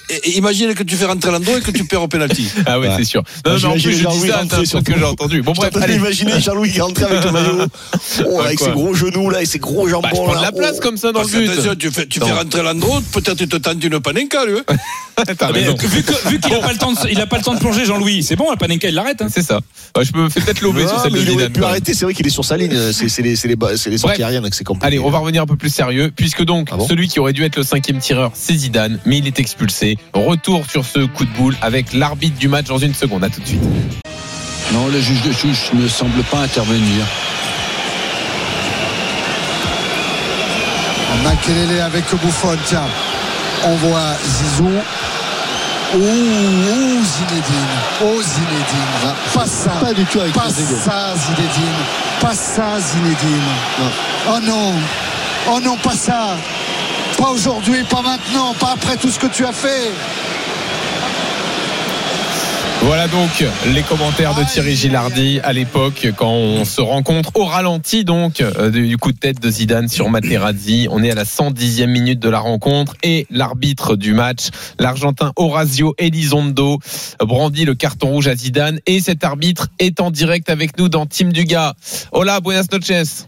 et, et- et imagine que tu fais rentrer Landreau et que tu perds au penalty. Ah ouais, Ouais. c'est sûr. Non, mais en plus, je dis Jean-Louis ça, c'est un rentrer truc que j'ai entendu. Bon, bref, imaginer Jean-Louis qui rentrait avec le maillot, oh, avec quoi ses gros genoux là ces gros jambons. Bah, je prends de la place Oh. comme ça dans Parce le but. attention, tu fais, tu fais Non. rentrer Landreau, peut-être tu te tentes une panenka, lui. hein. Mais raison. vu que- vu qu'il n'a pas le temps, de, il a pas le temps de plonger, Jean-Louis. C'est bon, la Panenka, il l'arrête. hein. C'est ça. Ouais, je me fais peut-être lober sur celle mais de il aurait Zidane. pu arrêter, c'est vrai qu'il est sur sa ligne. C'est c'est les, c'est les, les sorties Bref. aériennes que c'est compliqué. Allez, on va revenir un peu plus sérieux, puisque donc Ah bon celui qui aurait dû être le cinquième tireur, c'est Zidane, mais il est expulsé. Retour sur ce coup de boule avec l'arbitre du match dans une seconde. À tout de suite. Non, le juge de touche ne semble pas intervenir. Makelele avec Bouffon, tiens. On voit Zizou. Ouh, ouh, Zinedine. Oh, Zinedine. Pas ça. Pas du tout avec Pas ça, Zinedine. Pas ça, Zinedine. Oh non. Oh non, pas ça. Pas aujourd'hui, pas maintenant, pas après tout ce que tu as fait. Voilà donc les commentaires de Thierry Gilardi à l'époque quand on se rencontre au ralenti donc euh, du coup de tête de Zidane sur Materazzi. On est à la 110e minute de la rencontre et l'arbitre du match, l'Argentin Horacio Elizondo, brandit le carton rouge à Zidane et cet arbitre est en direct avec nous dans Team Duga. Hola, buenas noches.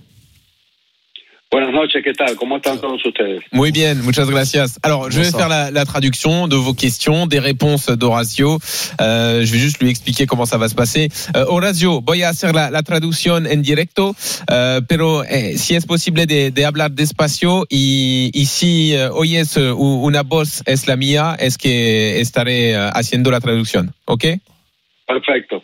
Buenas noches, ¿qué tal? ¿Cómo están todos ustedes? Muy bien, muchas gracias. Alors, je vais faire la, la traduction de vos questions, des réponses d'Horacio. Euh, je vais juste lui expliquer comment ça va se passer. Euh, Horacio, voy a hacer la, la traducción en directo, euh, pero eh, si es posible de, de hablar despacio y, y si eh, oyes eh, una voz es la mía, es que estaré haciendo la traducción, ¿ok? Perfecto.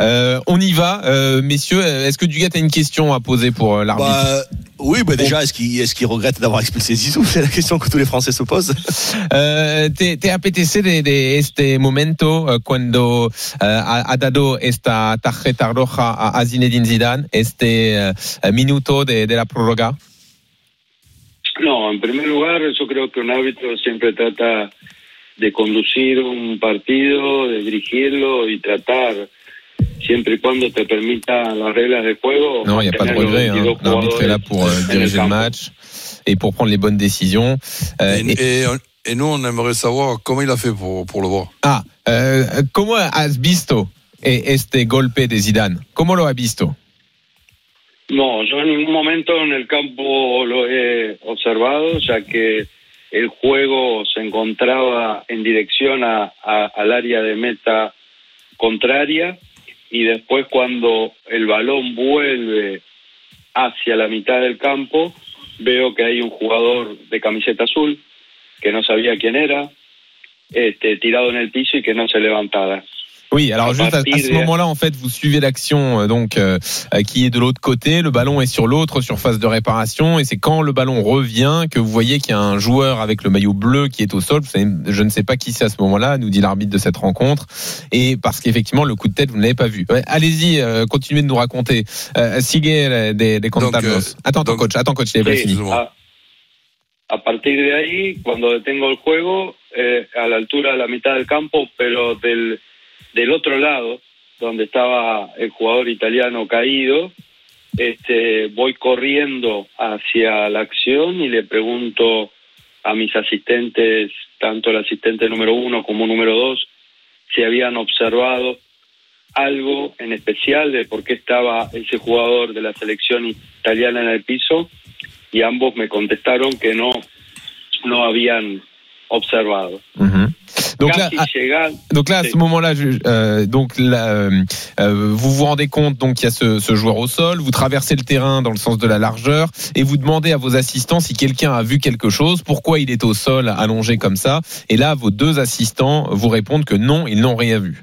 Euh, on y va, euh, messieurs. Est-ce que Dugat a une question à poser pour euh, l'arbitre Bah, oui, bah déjà, est-ce qu'il est regrette d'avoir expulsé Zizou? C'est la question que tous les Français se posent. Eh, ¿te, te apetece de, de este momento cuando ha, dado esta tarjeta roja a, Zinedine Zidane, este minuto de, de la prórroga? No, en primer lugar, yo creo que un árbitro siempre trata de conducir un partido, de dirigirlo y tratar, siempre y cuando te permita las reglas del juego. Non, il n'y a pas de regret. Hein. 22 L'arbitre est là pour euh, diriger le match et pour prendre les bonnes décisions. Euh, Et, et- et, et nous, on aimerait savoir comment il a fait pour, pour le voir. ah, eh, ¿cómo has visto eh, este golpe de Zidane? ¿Cómo lo has visto? No, yo en ningún momento en el campo lo he observado, ya que el juego se encontraba en dirección a- al área de meta contraria y después cuando el balón vuelve hacia la mitad del campo, veo que hay un jugador de camiseta azul que no sabía quién era, este, tirado en el piso y que no se levantaba. Oui, alors À juste à, à ce moment-là, en fait, vous suivez l'action euh, donc euh, euh, qui est de l'autre côté. Le ballon est sur l'autre surface de réparation, et c'est quand le ballon revient que vous voyez qu'il y a un joueur avec le maillot bleu qui est au sol. Vous savez, je ne sais pas qui c'est à ce moment-là, nous dit l'arbitre de cette rencontre, et parce qu'effectivement le coup de tête vous ne l'avez pas vu. Ouais, Allez-y, euh, continuez de nous raconter. Euh, sigue euh, de, de contarnos. attends, attends, coach, attends, coach, il n'est pas Sí, fini. a, a partir de ahí, cuando detengo el juego, eh, a la altura de la mitad del campo, pero del, del otro lado, donde estaba el jugador italiano caído, este, voy corriendo hacia la acción y le pregunto a mis asistentes, tanto el asistente número uno como número dos, si habían observado algo en especial de por qué estaba ese jugador de la selección italiana en el piso y ambos me contestaron que no, no habían observado. Mhm. Donc là, à- llegan- Donc là, à ce moment-là, euh, donc là, euh, euh, vous vous rendez compte donc qu'il y a ce, ce joueur au sol, vous traversez le terrain dans le sens de la largeur et vous demandez à vos assistants si quelqu'un a vu quelque chose, pourquoi il est au sol allongé comme ça. Et là, vos deux assistants vous répondent que non, ils n'ont rien vu.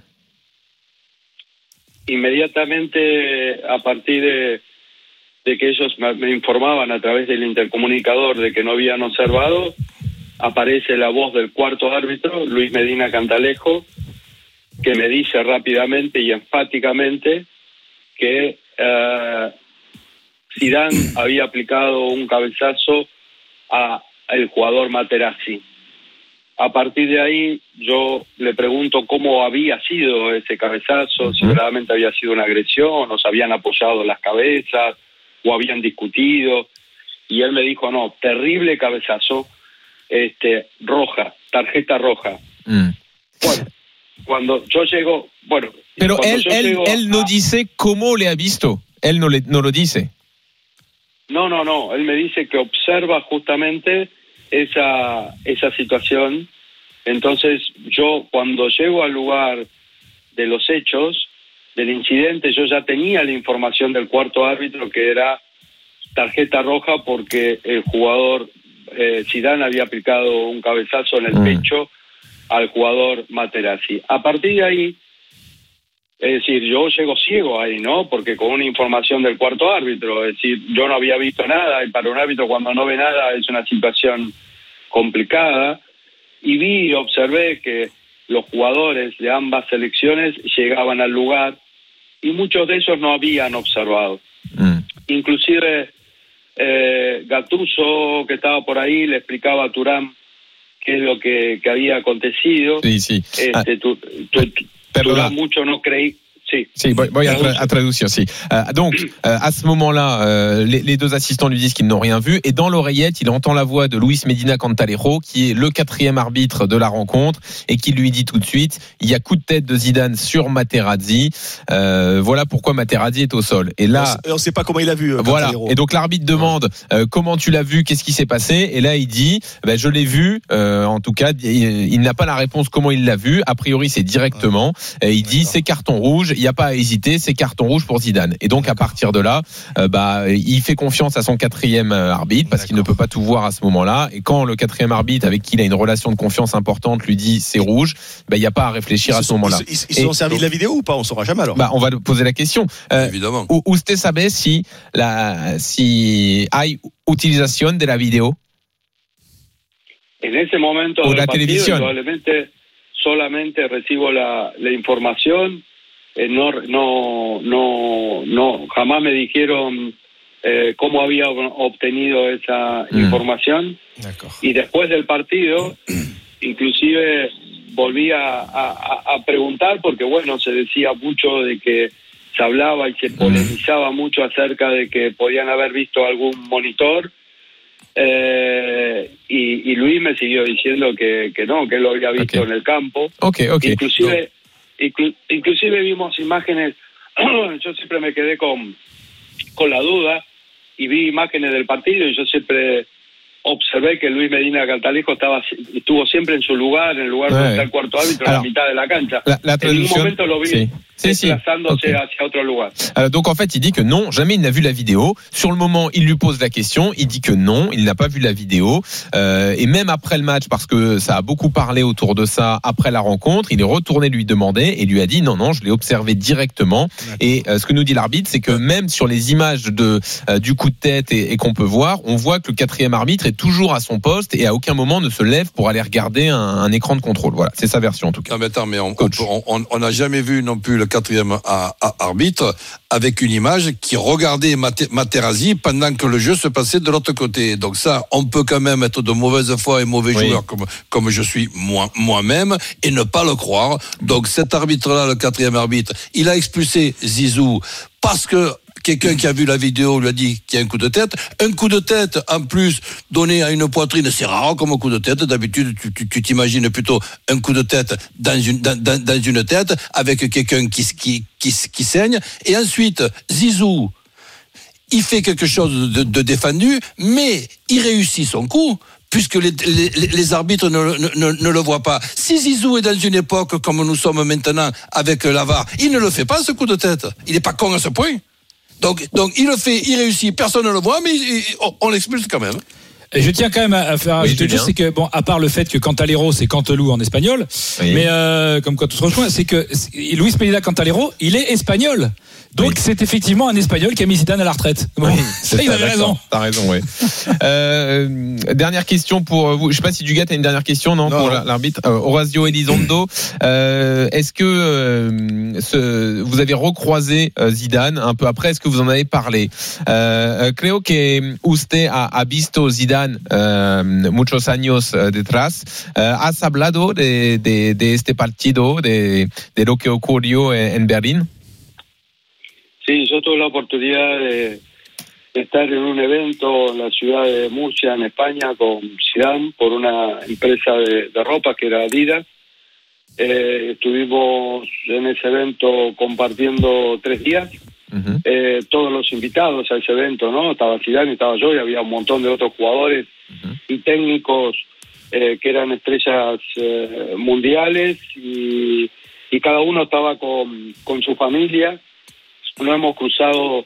inmediatamente a partir de, de que ellos me informaban a través del intercomunicador de que no habían observado, aparece la voz del cuarto árbitro, Luis Medina Cantalejo, que me dice rápidamente y enfáticamente que eh, Zidane había aplicado un cabezazo a el jugador Materazzi. A partir de ahí yo le pregunto cómo había sido ese cabezazo, si verdaderamente había sido una agresión, o se habían apoyado las cabezas, o habían discutido. Y él me dijo, no, terrible cabezazo, este, roja, tarjeta roja. Bueno, cuando yo llego, bueno, Pero él, él, él no dice cómo le ha visto. Él no, le, no lo dice. No, no, no. Él me dice que observa justamente esa, esa situación. Entonces, yo cuando llego al lugar de los hechos, del incidente, yo ya tenía la información del cuarto árbitro que era tarjeta roja porque el jugador eh, Zidane había aplicado un cabezazo en el Mm. pecho al jugador Materazzi. A partir de ahí, es decir, yo llego ciego ahí, ¿no? Porque con una información del cuarto árbitro, es decir, yo no había visto nada y para un árbitro cuando no ve nada es una situación complicada y vi y observé que los jugadores de ambas selecciones llegaban al lugar y muchos de ellos no habían observado. Inclusive eh, Gattuso, que estaba por ahí, le explicaba a Turán qué es lo que, que había acontecido. Sí, sí. Ah, Este, tu- tu- tu- Turán mucho no creí. Sí. Si, voy, voy tra- traduction, si. Euh, donc, euh, à ce moment-là, euh, les, les deux assistants lui disent qu'ils n'ont rien vu, et dans l'oreillette, il entend la voix de Luis Medina Cantalero, qui est le quatrième arbitre de la rencontre, et qui lui dit tout de suite, il y a coup de tête de Zidane sur Materazzi, euh, voilà pourquoi Materazzi est au sol. Et là, on ne sait pas comment il a vu. euh, voilà. Et donc l'arbitre demande euh, comment tu l'as vu, qu'est-ce qui s'est passé, et là il dit, ben, je l'ai vu. euh, en tout cas, il, il n'a pas la réponse comment il l'a vu. A priori, c'est directement. Et il dit c'est carton rouge. Il n'y a pas à hésiter, c'est carton rouge pour Zidane. Et donc à partir de là, euh, bah il fait confiance à son quatrième euh, arbitre parce qu'il ne peut pas tout voir à ce moment-là. Et quand le quatrième arbitre avec qui il a une relation de confiance importante lui dit c'est rouge, ben il n'y a pas à réfléchir à ce moment-là. Ils, ils se sont servis de la vidéo ou pas? On saura jamais alors. bah, on va poser la question. Euh, Évidemment. ¿Usted sabe si, la, si hay utilización de la video? En ese momento O del la partido, televisión. solamente recibo la, la información. Eh, no, no, no, no, jamás me dijeron eh, cómo había ob- obtenido esa Mm. información. Y después del partido, inclusive volví a, a- preguntar porque, bueno, se decía mucho de que se hablaba y se polemizaba mucho acerca de que podían haber visto algún monitor. Eh, y, y Luis me siguió diciendo que, que no, que él lo había visto en el campo. Ok, ok. Inclusive, inclu- inclusive vimos imágenes, yo siempre me quedé con, con la duda y vi imágenes del partido y yo siempre observé que Luis Medina Cantalejo estaba estuvo siempre en su lugar, en el lugar donde Ouais. está el cuarto árbitro, en Alors, la mitad de la cancha. la- la en ningún momento lo vi sí. Sí, sí. desplazándose hacia otro lugar. Donc en fait, il dit que non, jamais il n'a vu la vidéo. Sur le moment, il lui pose la question, il dit que non, il n'a pas vu la vidéo. Euh, et même après le match, parce que ça a beaucoup parlé autour de ça après la rencontre, il est retourné lui demander et lui a dit non, non, je l'ai observé directement. Et euh, ce que nous dit l'arbitre, c'est que même sur les images de euh, du coup de tête et, et qu'on peut voir, on voit que le quatrième arbitre est toujours à son poste et à aucun moment ne se lève pour aller regarder un, un écran de contrôle. Voilà, c'est sa version en tout cas. Non, mais attends, mais on n'a jamais vu non plus le quatrième arbitre avec une image qui regardait Mate- Materazzi pendant que le jeu se passait de l'autre côté. Donc ça, on peut quand même être de mauvaise foi et mauvais Oui. joueur comme, comme je suis moi- moi-même et ne pas le croire. Donc cet arbitre-là, le quatrième arbitre, il a expulsé Zizou parce que quelqu'un qui a vu la vidéo lui a dit qu'il y a un coup de tête. Un coup de tête, en plus, donné à une poitrine, c'est rare comme coup de tête. D'habitude, tu- t'imagines plutôt un coup de tête dans une, tête avec quelqu'un qui, saigne. Et ensuite, Zizou, il fait quelque chose de, défendu, mais il réussit son coup. Puisque les, arbitres ne le voient pas. Si Zizou est dans une époque comme nous sommes maintenant avec l'avare, il ne le fait pas ce coup de tête. Il n'est pas con à ce point. Donc, donc il le fait, il réussit, personne ne le voit, mais on l'expulse quand même. Et je tiens quand même à faire Oui, ajouter c'est que bon, à part le fait que Cantalero c'est Cantelou en espagnol, Oui. mais euh, comme quoi tout se rejoint, c'est que Luis Medina Cantalero, il est espagnol. Donc c'est effectivement un espagnol qui a mis Zidane à la retraite. Bon, ça, il avait raison. T'as raison, oui. euh, dernière question pour vous. Je sais pas si Dugat a une dernière question, non, Non, pour l'arbitre. Euh, Horacio Elizondo, euh, est-ce que euh, ce, vous avez recroisé euh, Zidane un peu après? Est-ce que vous en avez parlé? Euh, Creo que usted ha, ha visto Zidane euh, muchos años euh, detrás. Euh, ¿Has hablado de, este partido, de, de lo que ocurrió en, en Berlín? Sí, yo tuve la oportunidad de, estar en un evento en la ciudad de Murcia, en España, con Zidane, por una empresa de, ropa que era Adidas. Eh, estuvimos en ese evento compartiendo tres días eh, todos los invitados a ese evento, ¿no? Estaba Zidane, estaba yo y había un montón de otros jugadores y técnicos eh, que eran estrellas eh, mundiales y, y cada uno estaba con, con su familia. No hemos cruzado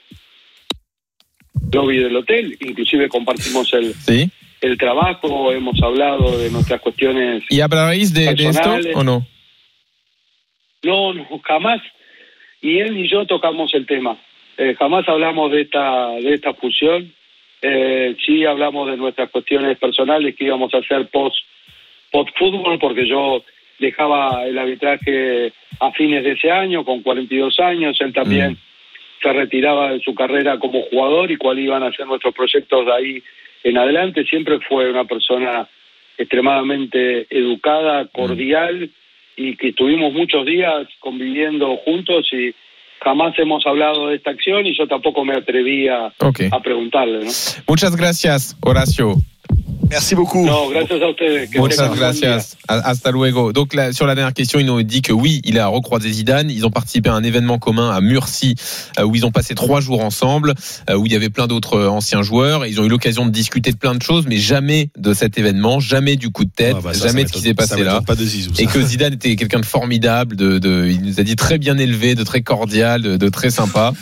el lobby del hotel, inclusive compartimos el, Sí. el trabajo, hemos hablado de nuestras cuestiones ¿Y hablaréis de, de esto o no No, no, jamás. Ni él ni yo tocamos el tema. Eh, jamás hablamos de esta de esta fusión. Eh, sí hablamos de nuestras cuestiones personales que íbamos a hacer post post fútbol porque yo dejaba el arbitraje a fines de ese año con 42 años. Él también se retiraba de su carrera como jugador y cuáles iban a ser nuestros proyectos de ahí en adelante. Siempre fue una persona extremadamente educada, cordial y que estuvimos muchos días conviviendo juntos y jamás hemos hablado de esta acción y yo tampoco me atrevía a preguntarle. ¿no? Muchas gracias, Horacio. Merci beaucoup. No, gracias a ustedes. Muchas gracias. A- Hasta luego. Donc là, sur la dernière question, ils nous ont dit que oui, il a recroisé Zidane. Ils ont participé à un événement commun à Murcie euh, où ils ont passé trois jours ensemble, euh, où il y avait plein d'autres euh, anciens joueurs. Et ils ont eu l'occasion de discuter de plein de choses, mais jamais de cet événement, jamais du coup de tête, Ah bah ça, jamais ça de ce qui s'est passé là. pas de Zizou. Et que Zidane était quelqu'un de formidable, de, de, il nous a dit très bien élevé, de très cordial, de, de très sympa.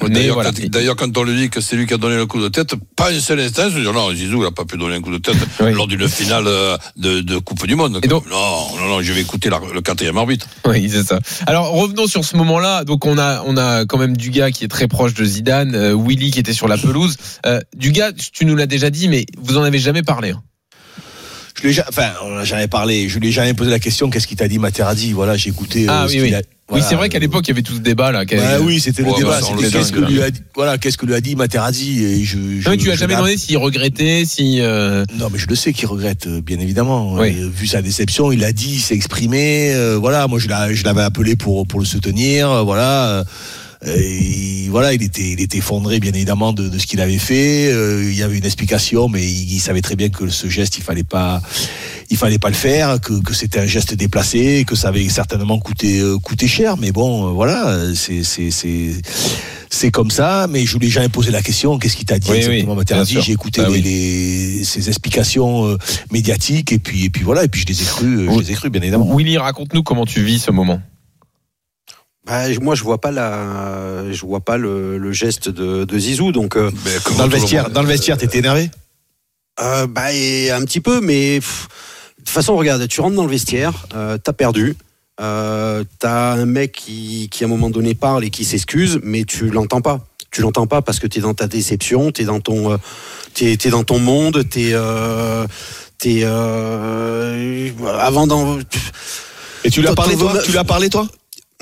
D'ailleurs, voilà. quand, on lui dit que c'est lui qui a donné le coup de tête, pas un seul instant, je dis non, Zizou, il n'a pas pu donner un coup de tête lors d'une finale euh, de, de Coupe du Monde. non, non, non, je vais écouter la- le quatrième arbitre. Oui, c'est ça. Alors revenons sur ce moment-là. Donc on a on a quand même Dugas qui est très proche de Zidane, euh, Willy qui était sur la pelouse. Euh, Dugas, tu nous l'as déjà dit, mais vous en avez jamais parlé. hein. Je lui ai enfin, on jamais parlé. Je lui ai jamais posé la question. Qu'est-ce qu'il t'a dit, Materazzi? Voilà, j'ai écouté. Ah euh, ce oui, oui. a- oui, c'est vrai qu'à l'époque il y avait tout ce débat là. Bah oui, c'était le Ouais, débat. le qu'est-ce que lui a dit, voilà, qu'est-ce que lui a dit Materazzi et je, je- Non, mais tu as jamais demandé s'il regrettait, si. euh, Non, mais je le sais qu'il regrette, euh, bien évidemment. Oui. Euh, vu sa déception, il a dit, il s'est exprimé. euh, voilà, moi je l'a- l'avais appelé pour pour le soutenir. voilà. Et voilà, il était, il était effondré bien évidemment de, de ce qu'il avait fait. Euh, il y avait une explication, mais il, il savait très bien que ce geste, il fallait pas, il fallait pas le faire, que, que c'était un geste déplacé, que ça avait certainement coûté, euh, coûté cher. Mais bon, euh, voilà, c'est, c'est, c'est, c'est comme ça. Mais je ai jamais posé la question. Qu'est-ce qu'il t'a dit Oui, exactement, oui. J'ai écouté Ah les, oui. les- ses explications euh, médiatiques et puis, et puis voilà. Et puis je les ai cru, je les ai cru bien évidemment. Willy, raconte-nous comment tu vis ce moment. Bah, je- moi, je vois pas la, je vois pas le, le geste de, de Zizou. Donc, euh, Dans le vestiaire, dans le vestiaire, t'étais énervé? Euh, bah, et un petit peu, mais pff, de toute façon, regarde, tu rentres dans le vestiaire, euh, t'as perdu. Euh, t'as un mec qui, qui à un moment donné parle et qui s'excuse, mais tu l'entends pas. Tu l'entends pas parce que t'es dans ta déception, t'es dans ton, euh, t'es, t'es dans ton monde, t'es, euh, t'es, euh, avant d'en. Et tu lui as Toi, parlé, toi, toi Tu lui as parlé, toi?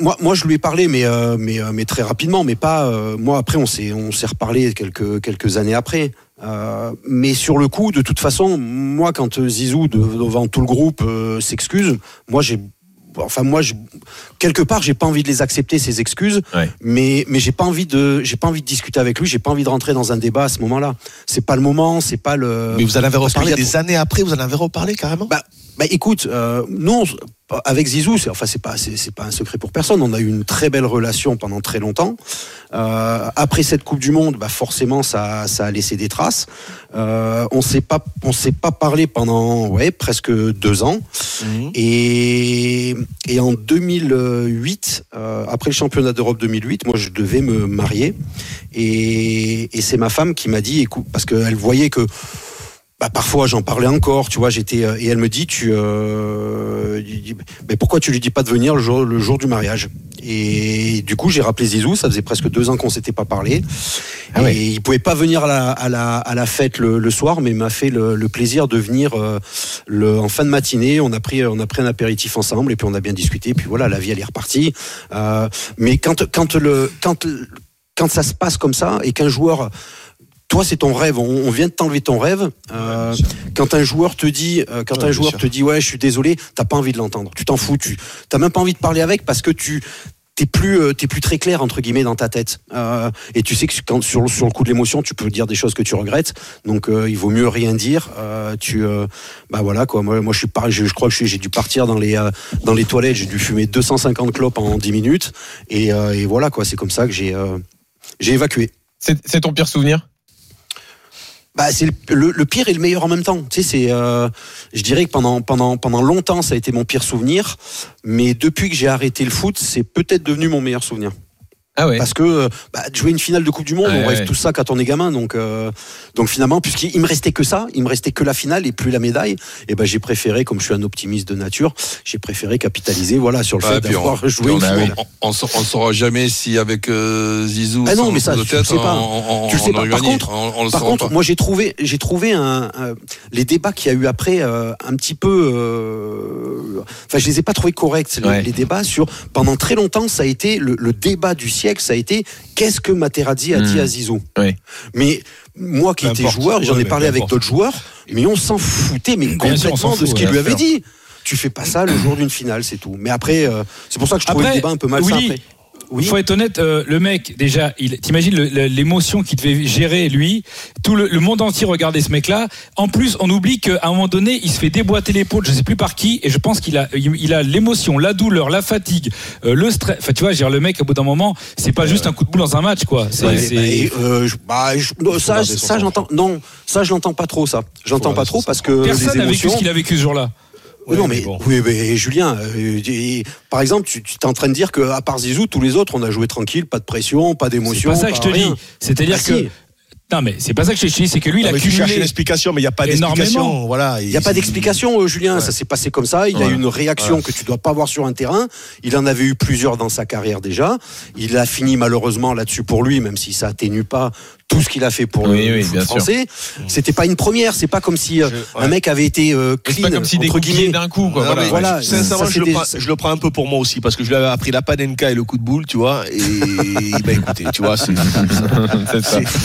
Moi, moi, je lui ai parlé, mais euh, mais euh, mais très rapidement, mais pas. euh, moi, après, on s'est on s'est reparlé quelques quelques années après. Euh, mais sur le coup, de toute façon, moi, quand euh, Zizou de- devant tout le groupe euh, s'excuse, moi, j'ai Enfin moi, je, quelque part, j'ai pas envie de les accepter ces excuses, mais mais j'ai pas envie de j'ai pas envie de discuter avec lui, j'ai pas envie de rentrer dans un débat à ce moment-là. C'est pas le moment, c'est pas le. Mais vous en avez reparlé des années après, vous en avez reparlé carrément? Bah, bah écoute, euh, non, avec Zizou, c'est enfin c'est pas c'est c'est pas un secret pour personne. On a eu une très belle relation pendant très longtemps. Euh, après cette Coupe du Monde, bah forcément ça ça a laissé des traces. Euh, on s'est pas on s'est pas parlé pendant ouais presque deux ans. Et et en 2008, euh, après le championnat d'Europe 2008, moi je devais me marier et et c'est ma femme qui m'a dit écoute parce qu'elle voyait que bah, parfois j'en parlais encore, tu vois, j'étais euh, et elle me dit tu euh, mais pourquoi tu lui dis pas de venir le jour, le jour du mariage? Et du coup, j'ai rappelé Zizou, ça faisait presque deux ans qu'on s'était pas parlé. et il pouvait pas venir à la, à la, à la fête le, le soir, mais il m'a fait le, le plaisir de venir euh, le, en fin de matinée. On a pris on a pris un apéritif ensemble et puis on a bien discuté. Et puis voilà, la vie elle est repartie. Euh, mais quand quand le quand quand ça se passe comme ça et qu'un joueur toi, c'est ton rêve. On, on vient de t'enlever ton rêve. Euh, quand un joueur te dit, euh, quand Ouais, un joueur sûr. te dit, ouais, je suis désolé, t'as pas envie de l'entendre. Tu t'en fous. Tu t'as même pas envie de parler avec parce que tu t'es plus euh, t'es plus très clair entre guillemets dans ta tête. Euh, et tu sais que quand sur le- sur le coup de l'émotion, tu peux dire des choses que tu regrettes. Donc euh, il vaut mieux rien dire. Euh, tu euh, bah voilà quoi. Moi, moi je suis pas, je, je crois que j'ai dû partir dans les euh, dans les toilettes. J'ai dû fumer 250 clopes en 10 minutes. Et, euh, et voilà quoi. C'est comme ça que j'ai euh, J'ai évacué. C'est ton pire souvenir? Bah, c'est le, pire et le meilleur en même temps. Tu sais, c'est, euh, je dirais que pendant pendant pendant longtemps, ça a été mon pire souvenir, mais depuis que j'ai arrêté le foot, c'est peut-être devenu mon meilleur souvenir. Ah ouais. Parce que bah, de jouer une finale de Coupe du Monde, on rêve ouais. tout ça quand on est gamin, donc euh, donc finalement, puisqu'il me restait que ça, il me restait que la finale et plus la médaille, et ben j'ai préféré, comme je suis un optimiste de nature, j'ai préféré capitaliser, voilà, sur le Ouais, fait d'avoir joué on, une finale. on, on saura jamais si avec euh, Zizou, Ah non, mais ça, tu le sais pas. on, on- tu le sais pas. Par contre, on, le par contre, pas. moi j'ai trouvé, j'ai trouvé un, un- les débats qu'il y a eu après euh, un petit peu, euh, enfin je les ai pas trouvés corrects les débats sur. Pendant très longtemps, ça a été le, le débat du siècle, ça a été qu'est-ce que Materazzi a dit Hmm. à Zizou. Mais moi qui étais joueur, j'en ai parlé avec d'autres joueurs, mais on s'en foutait, mais complètement de ce qu'il lui avait dit. Tu fais pas ça le jour d'une finale, c'est tout. Mais après, euh, c'est pour ça que je trouvais Après, le débat un peu mal après. Oui. Il faut être honnête, euh, le mec, déjà, il, t'imagines le- le- l'émotion qu'il devait gérer, lui. Tout le, le monde entier regardait ce mec-là. En plus, on oublie qu'à un moment donné, il se fait déboîter l'épaule, je sais plus par qui, et je pense qu'il a, il il a l'émotion, la douleur, la fatigue, euh, le stress. Enfin, tu vois, je veux dire, le mec, au bout d'un moment, c'est pas juste un coup de boule dans un match, quoi. C'est, Ouais, c'est- bah, et, euh, je- bah, je- non, ça, ça j'entends. Non, ça je l'entends pas trop. Ça, j'entends pas trop parce que Personne les n'a vécu ce qu'il a vécu ce jour-là. Oui, non, mais, mais bon. oui, mais Julien, euh, et- par exemple, tu, tu es en train de dire que à part Zizou, tous les autres, on a joué tranquille, pas de pression, pas C'est d'émotion. pas ça que je te rien. dis. C'est-à-dire Ah, que. Non, mais c'est pas ça que je dis, c'est que lui, il a mais tu cherches une cumulé. explication, mais il n'y a pas d'explication. Voilà. Il n'y a pas d'explication, euh, Julien. Ça s'est passé comme ça. Il y a Ouais. eu une réaction que tu dois pas avoir sur un terrain. Il en avait eu plusieurs dans sa carrière déjà. Il a fini malheureusement là-dessus pour lui, même si ça atténue pas tout ce qu'il a fait pour Oui, le oui, foot français. C'était pas une première. C'est pas comme si euh, un mec avait été euh, C'est clean pas comme si des entre guillemets. d'un coup, quoi. Non, Voilà. mais Voilà, sincèrement, ça, je, le prends, je le prends un peu pour moi aussi, parce que je lui avais appris la panenka et le coup de boule, tu vois. Et ben écoutez, tu vois, c'est C'est ça. c'est-